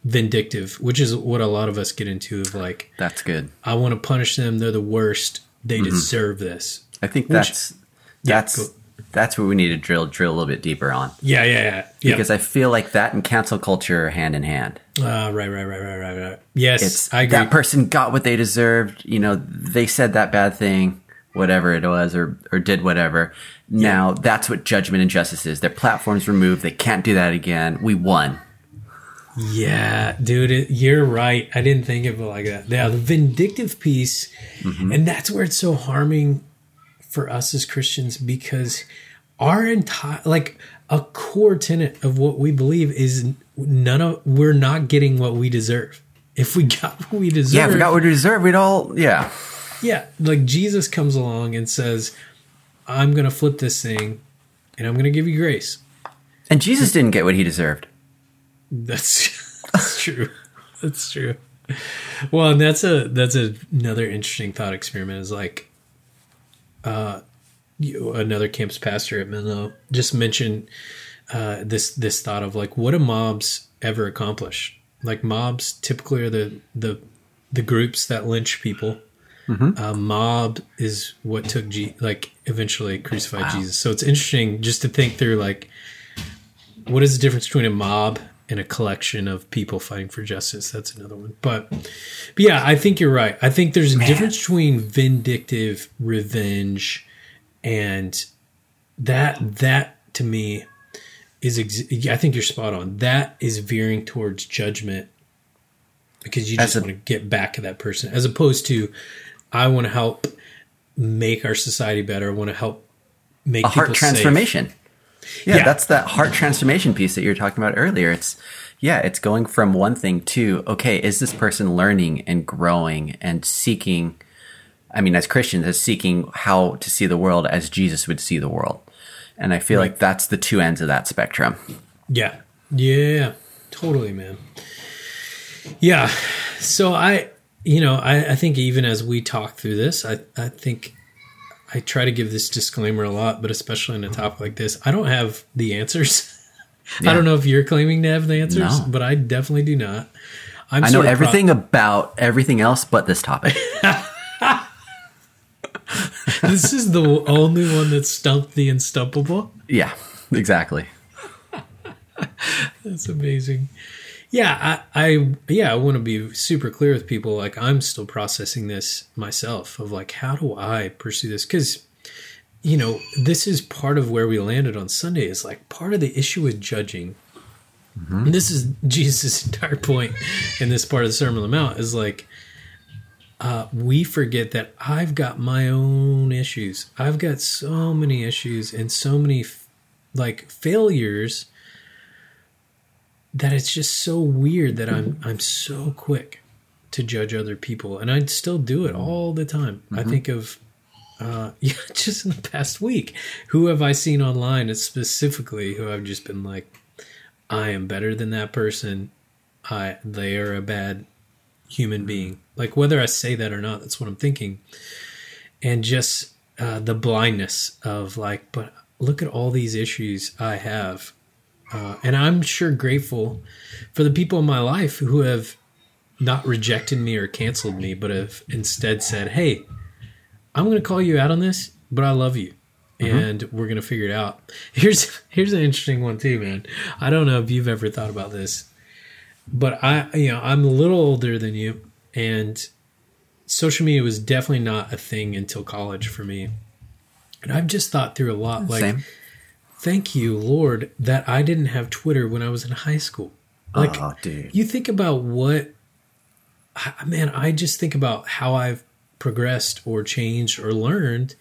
vindictive, which is what a lot of us get into. Of like, that's good. I want to punish them. They're the worst. They mm-hmm. deserve this. I think Which- that's that's that's what we need to drill drill a little bit deeper on Yeah, yeah, yeah. yeah. because I feel like that and cancel culture are hand in hand. Uh, right, right, right, right, right, right. Yes, It's I agree. that person got what they deserved. You know, they said that bad thing, whatever it was, or or did whatever. Now that's what judgment and justice is. Their platform's removed. They can't do that again. We won. Yeah, dude, it, you're right. I didn't think of it like that. Yeah, the vindictive piece, and that's where it's so harming for us as Christians because our entire like a core tenet of what we believe is none of we're not getting what we deserve. If we got what we deserve, Yeah, if we got what we deserve, we'd all yeah. yeah, like Jesus comes along and says, "I'm going to flip this thing, and I'm going to give you grace." And Jesus didn't get what he deserved. That's that's true. That's true. Well, and that's a that's a, another interesting thought experiment. Is like, uh, you, another campus pastor at Menlo just mentioned uh, this this thought of like, what do mobs ever accomplish? Like mobs typically are the the the groups that lynch people. A mob is what took G- like eventually crucified Jesus. So it's interesting just to think through like what is the difference between a mob and a collection of people fighting for justice? That's another one. But, but yeah, I think you're right. I think there's a difference between vindictive revenge and that that to me is ex- I think you're spot on. That is veering towards judgment because you just a- want to get back at that person as opposed to I want to help make our society better. I want to help make a heart people safe. Yeah, Yeah. that's that heart transformation piece that you were talking about earlier. It's yeah, it's going from one thing to okay, is this person learning and growing and seeking I mean, as Christians, as seeking how to see the world as Jesus would see the world. And I feel like that's the two ends of that spectrum. Yeah. Yeah. Totally, man. Yeah. So I, you know, I, I think even as we talk through this, I, I think I try to give this disclaimer a lot, but especially on a topic like this, I don't have the answers. I don't know if you're claiming to have the answers, No. but I definitely do not. I'm I know of pro- everything about everything else but this topic. this is the only one that stumped the unstumpable. yeah, exactly. That's amazing. Yeah, I, I yeah, I want to be super clear with people. Like, I'm still processing this myself. Of like, how do I pursue this? Because, you know, this is part of where we landed on Sunday. Is like part of the issue with judging. And this is Jesus' entire point in this part of the Sermon on the Mount. Is like, uh, we forget that I've got my own issues. I've got so many issues and so many f- like failures that it's just so weird that I'm I'm so quick to judge other people, and I still do it all the time. I think of uh, yeah, just in the past week, who have I seen online? It's specifically who I've just been like, I am better than that person. I they are a bad human being. Like whether I say that or not, that's what I'm thinking. And just uh, the blindness of like, but look at all these issues I have. Uh, and I'm sure grateful for the people in my life who have not rejected me or canceled me, but have instead said, Hey, I'm going to call you out on this, but I love you. And we're gonna figure it out. Here's here's an interesting one too, man. I don't know if you've ever thought about this, but I you know I'm a little older than you, and social media was definitely not a thing until college for me. And I've just thought through a lot. Like, Same. Thank you, Lord, that I didn't have Twitter when I was in high school. Like, oh, dude. you think about what, man, I just think about how I've progressed or changed or learned.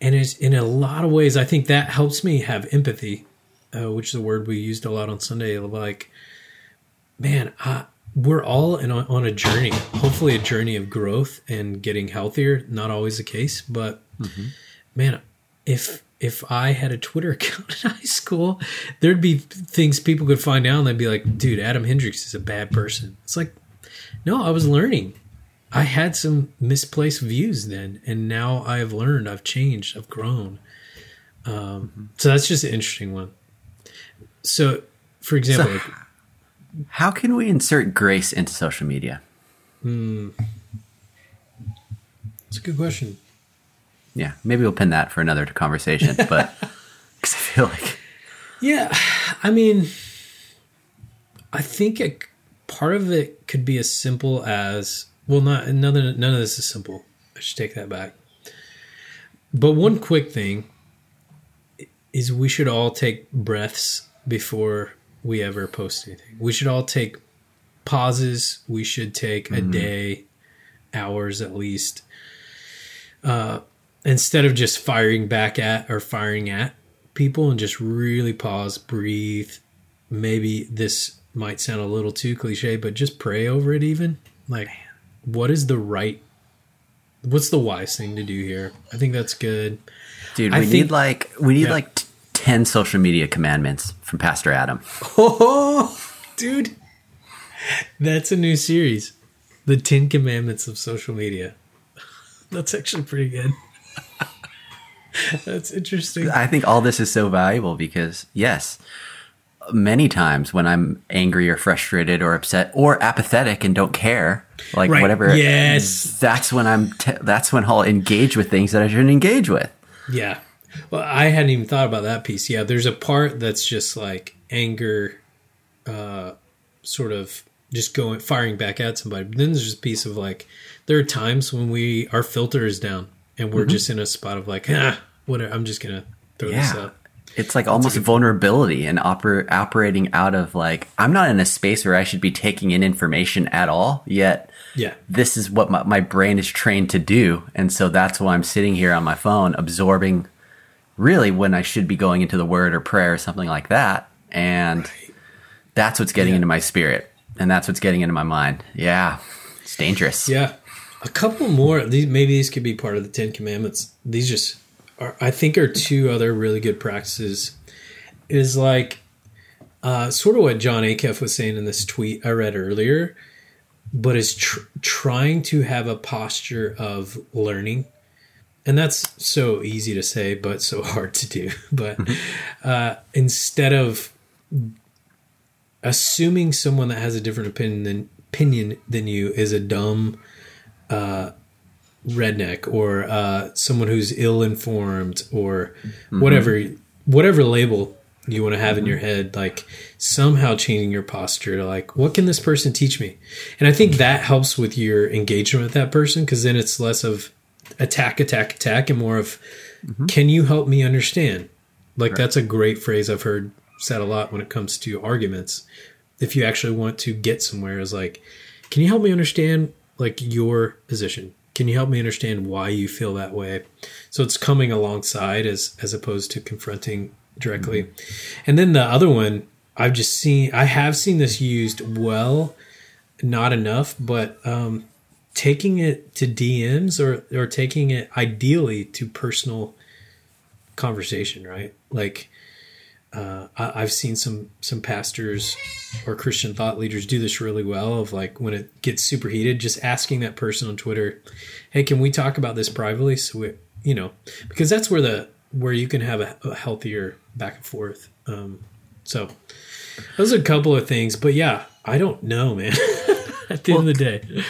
And it's in a lot of ways, I think that helps me have empathy, uh, which is a word we used a lot on Sunday. Like, man, I, we're all in a, on a journey, hopefully a journey of growth and getting healthier. Not always the case, but man, if if I had a Twitter account in high school, there'd be things people could find out and they'd be like, dude, Adam Hendricks is a bad person. It's like, no, I was learning. I had some misplaced views then, and now I've learned, I've changed, I've grown. Um, so that's just an interesting one. So, for example, like, How can we insert grace into social media? Hmm. it's a good question. Yeah, maybe we'll pin that for another conversation. But because I feel like Yeah, I mean, I think it, part of it could be as simple as well. Not none of none of this is simple. I should take that back. But one quick thing is we should all take breaths before we ever post anything. We should all take pauses. We should take a day, hours at least, uh, instead of just firing back at or firing at people and just really pause, breathe. Maybe this might sound a little too cliche, but just pray over it even. Like, what is the right, what's the wise thing to do here? I think that's good. dude, I we think- need like we need Yeah. like t- ten social media commandments from Pastor Adam. Oh, dude. That's a new series. The Ten Commandments of Social Media. That's actually pretty good. That's interesting. I think all this is so valuable because yes, many times when I'm angry or frustrated or upset or apathetic and don't care, like Right. whatever, Yes. that's when I'm t- that's when I'll engage with things that I shouldn't engage with. Yeah. Well, I hadn't even thought about that piece. Yeah, there's a part that's just like anger, uh, sort of just going firing back at somebody. But then there's a piece of like there are times when we our filter is down and we're just in a spot of like ah, whatever. I'm just gonna throw this up. It's like almost vulnerability and oper- operating out of like I'm not in a space where I should be taking in information at all yet. Yeah. This is what my, my brain is trained to do, and so that's why I'm sitting here on my phone absorbing. Really, when I should be going into the word or prayer or something like that, and that's what's getting Yeah. into my spirit, and that's what's getting into my mind. Yeah, it's dangerous. Yeah, a couple more. These maybe these could be part of the Ten Commandments. These just are, I think, are two other really good practices. Is like uh, sort of what Jon Acuff was saying in this tweet I read earlier, but is tr- trying to have a posture of learning. And that's so easy to say, but so hard to do. But uh, instead of assuming someone that has a different opinion than opinion than you is a dumb uh, redneck or uh, someone who's ill informed or whatever whatever label you want to have in your head like somehow changing your posture to like what can this person teach me? And i think that helps with your engagement with that person because then it's less of attack attack attack and more of can you help me understand? Like that's a great phrase i've heard said a lot when it comes to arguments. If you actually want to get somewhere is like can you help me understand like your position. Can you help me understand why you feel that way? So it's coming alongside as as opposed to confronting directly. And then the other one i've just seen i have seen this used well not enough but um taking it to dms or or taking it ideally to personal conversation right? Like uh, I, I've seen some some pastors or Christian thought leaders do this really well. Of like when it gets super heated, just asking that person on Twitter, "Hey, can we talk about this privately so we you know, because that's where the where you can have a, a healthier back and forth. Um, so those are a couple of things, but yeah, I don't know, man. At the end of the day,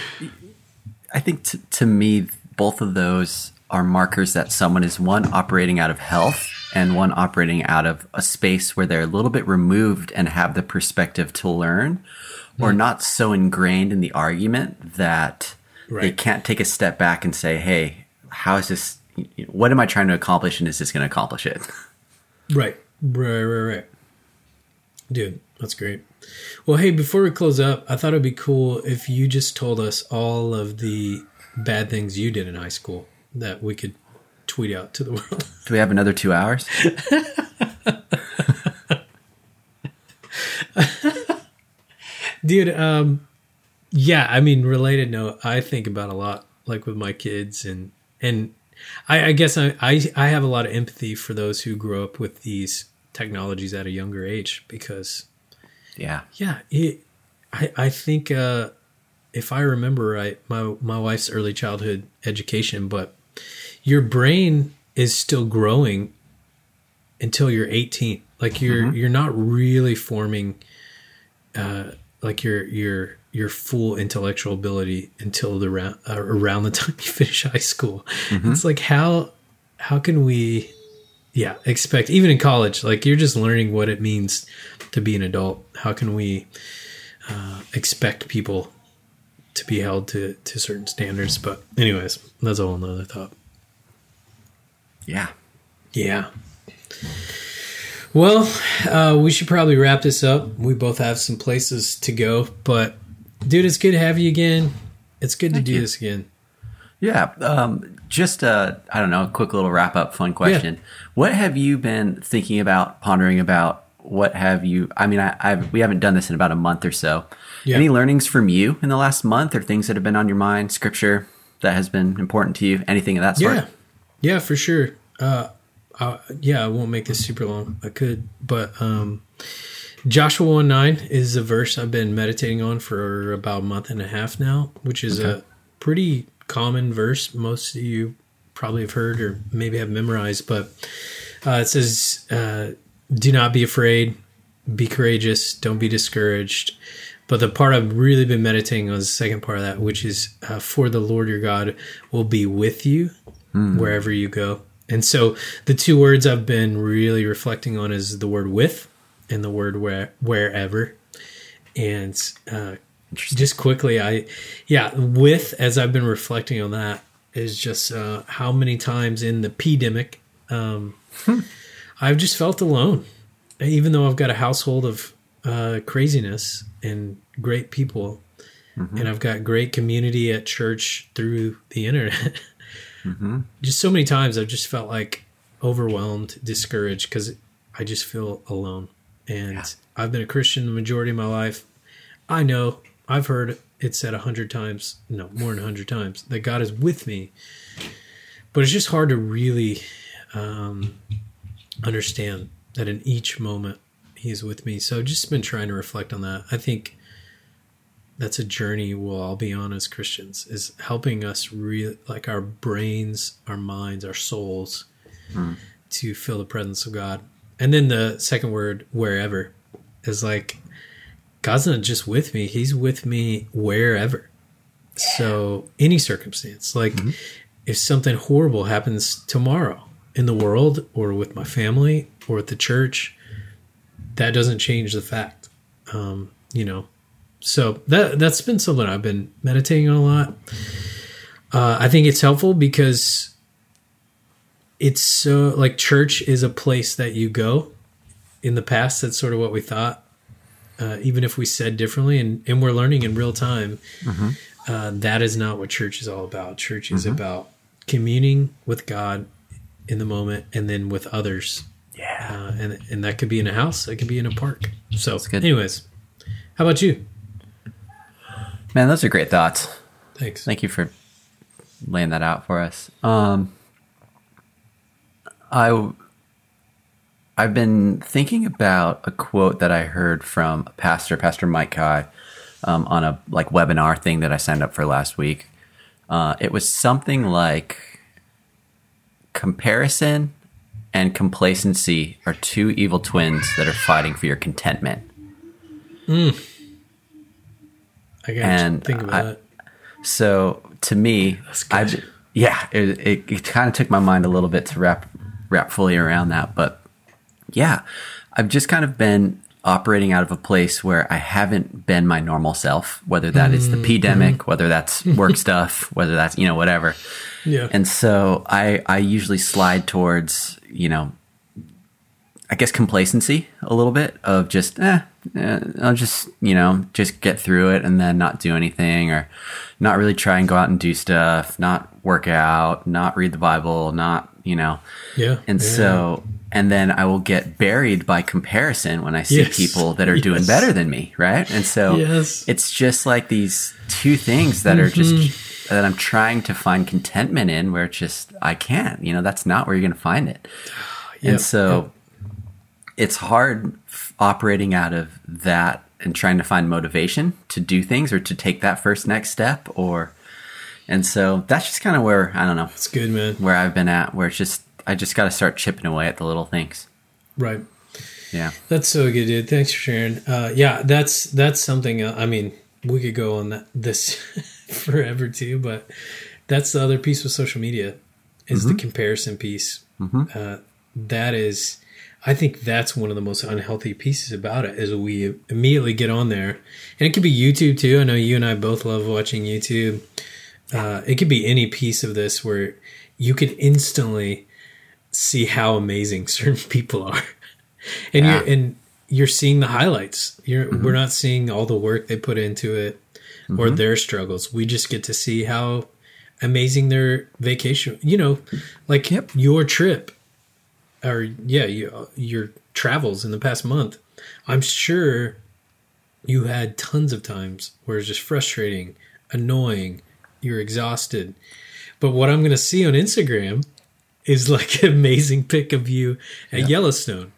I think t- to me, both of those are markers that someone is one operating out of health and one operating out of a space where they're a little bit removed and have the perspective to learn or hmm. not so ingrained in the argument that they can't take a step back and say, hey, how is this? What am I trying to accomplish and is this going to accomplish it? right, right, right, right, dude, that's great. Well, hey, before we close up, I thought it'd be cool if you just told us all of the bad things you did in high school that we could tweet out to the world. Do we have another two hours? dude um yeah i mean related note i think about a lot like with my kids and and i i guess i i, I have a lot of empathy for those who grow up with these technologies at a younger age because Yeah. yeah it i i think uh if i remember right my my wife's early childhood education but your brain is still growing until you're 18 like you're you're not really forming uh like your your your full intellectual ability until the round, uh, around the time you finish high school. It's like how how can we yeah expect even in college like you're just learning what it means to be an adult. How can we uh, expect people to be held to to certain standards? But anyways that's a whole nother thought Yeah. yeah. Well, uh, we should probably wrap this up. We both have some places to go, but dude, it's good to have you again. It's good to do you. this again. Yeah. Um, just a, I don't know, a quick little wrap up fun question. What have you been thinking about, pondering about? What have you, I mean, I, I've, we haven't done this in about a month or so. Yeah. Any learnings from you in the last month or things that have been on your mind, scripture that has been important to you, anything of that sort? Yeah, yeah, for sure. Uh, uh, yeah, I won't make this super long. I could, but um, Joshua one nine is a verse I've been meditating on for about a month and a half now, which is a pretty common verse. Most of you probably have heard or maybe have memorized, but uh, it says, uh, "Do not be afraid, be courageous, don't be discouraged." But the part I've really been meditating on is the second part of that, which is, uh, "For the Lord your God will be with you wherever you go." And so the two words I've been really reflecting on is the word "with" and the word "where" wherever. And uh, just quickly, I yeah, with as I've been reflecting on that is just uh, how many times in the pandemic um, I've just felt alone, even though I've got a household of uh, craziness and great people, and I've got great community at church through the internet. Just so many times I've just felt like overwhelmed, discouraged because I just feel alone. And Yeah. I've been a Christian the majority of my life. I know I've heard it said a hundred times, no, more than a hundred times, that God is with me. But it's just hard to really um, understand that in each moment He is with me. So I've just been trying to reflect on that. I think that's a journey we'll all be on as Christians is helping us real like our brains, our minds, our souls to feel the presence of God. And then the second word, wherever, is like God's not just with me, He's with me wherever. So any circumstance, like if something horrible happens tomorrow in the world or with my family or at the church, that doesn't change the fact. Um, you know, so that that's been something I've been meditating on a lot. Uh, I think it's helpful because it's so like church is a place that you go. In the past, that's sort of what we thought. Uh, even if we said differently, and, and we're learning in real time, uh, that is not what church is all about. Church is about communing with God in the moment, and then with others. Yeah. Uh, and and that could be in a house, it could be in a park. So, anyways, how about you? Man, those are great thoughts. Thanks. Thank you for laying that out for us. Um, I I've been thinking about a quote that I heard from a pastor, Pastor Mike Kai, um, on a like webinar thing that I signed up for last week. Uh, it was something like comparison and complacency are two evil twins that are fighting for your contentment. I And think about I- it. So to me, I yeah, it, it, it kind of took my mind a little bit to wrap wrap fully around that, but yeah, I've just kind of been operating out of a place where I haven't been my normal self, whether that is the Mm-hmm. pandemic, whether that's work stuff, whether that's you know whatever. Yeah. And so I I usually slide towards you know I guess complacency a little bit of just eh, eh, I'll just you know just get through it and then not do anything or not really try and go out and do stuff, not work out, not read the Bible, not you know. yeah. And yeah. so and then I will get buried by comparison when I see Yes. people that are doing better than me, right? And so Yes. it's just like these two things that are just Mm-hmm. that I'm trying to find contentment in where it's just I can't, you know, that's not where you're going to find it. Yep, And so it's hard operating out of that and trying to find motivation to do things or to take that first next step or and so that's just kind of where I don't know It's good, man. where I've been at where it's just I just got to start chipping away at the little things. Right. Yeah. That's so good, dude. Thanks for sharing. Uh, yeah, that's that's something. Uh, I mean, we could go on that this forever too, but that's the other piece with social media is the comparison piece. Uh, that is, I think that's one of the most unhealthy pieces about it is we immediately get on there, and it could be YouTube too. I know you and I both love watching YouTube. Uh, it could be any piece of this where you could instantly see how amazing certain people are. And Yeah. you're and you're seeing the highlights. You're we're not seeing all the work they put into it or their struggles. We just get to see how amazing their vacation you know like your trip or yeah you, your travels in the past month i'm sure you had tons of times where it's just frustrating annoying you're exhausted but what i'm going to see on instagram is like an amazing pic of you at Yellowstone.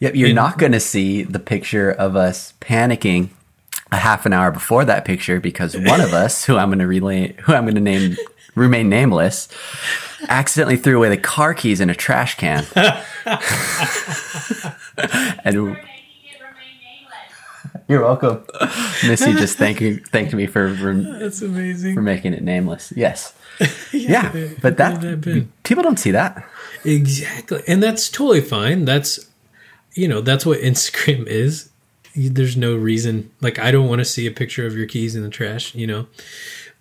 Yep, you're And- not going to see the picture of us panicking a half an hour before that picture because one of us, who I'm going to relay, who I'm going to name remain nameless, accidentally threw away the car keys in a trash can. and you're welcome. Missy just thank you, thanked me for for, That's amazing. for making it nameless. Yes. Yeah, but that that people don't see that. Exactly. And that's totally fine. That's you know, that's what Instagram is. There's no reason like I don't want to see a picture of your keys in the trash, you know.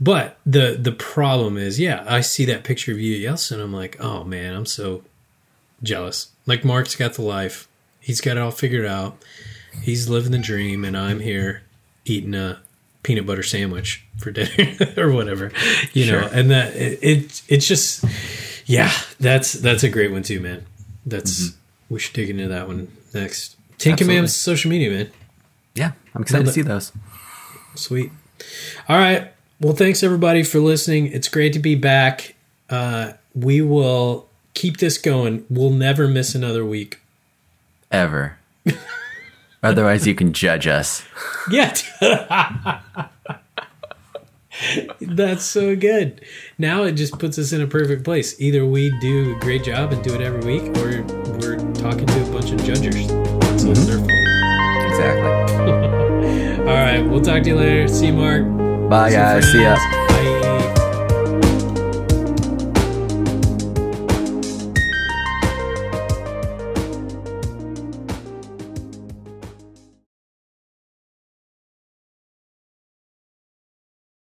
But the the problem is, yeah, I see that picture of you at Yellowstone, I'm like, oh man, I'm so jealous. Like Mark's got the life. He's got it all figured out. He's living the dream and I'm here eating a peanut butter sandwich for dinner or whatever. You know, Sure. and that it, it it's just yeah, that's that's a great one too, man. That's mm-hmm. we should dig into that one next. Ten. Commandments social media, man. Yeah, I'm excited to see those. Sweet. All right. Well, thanks everybody for listening. It's great to be back. Uh, we will keep this going. We'll never miss another week. Ever. Otherwise, you can judge us. Yeah. That's so good. Now it just puts us in a perfect place. Either we do a great job and do it every week, or we're talking to a bunch of judges. So it's their fault. Exactly. All right. We'll talk to you later. See you, Mark. Bye, guys. See ya.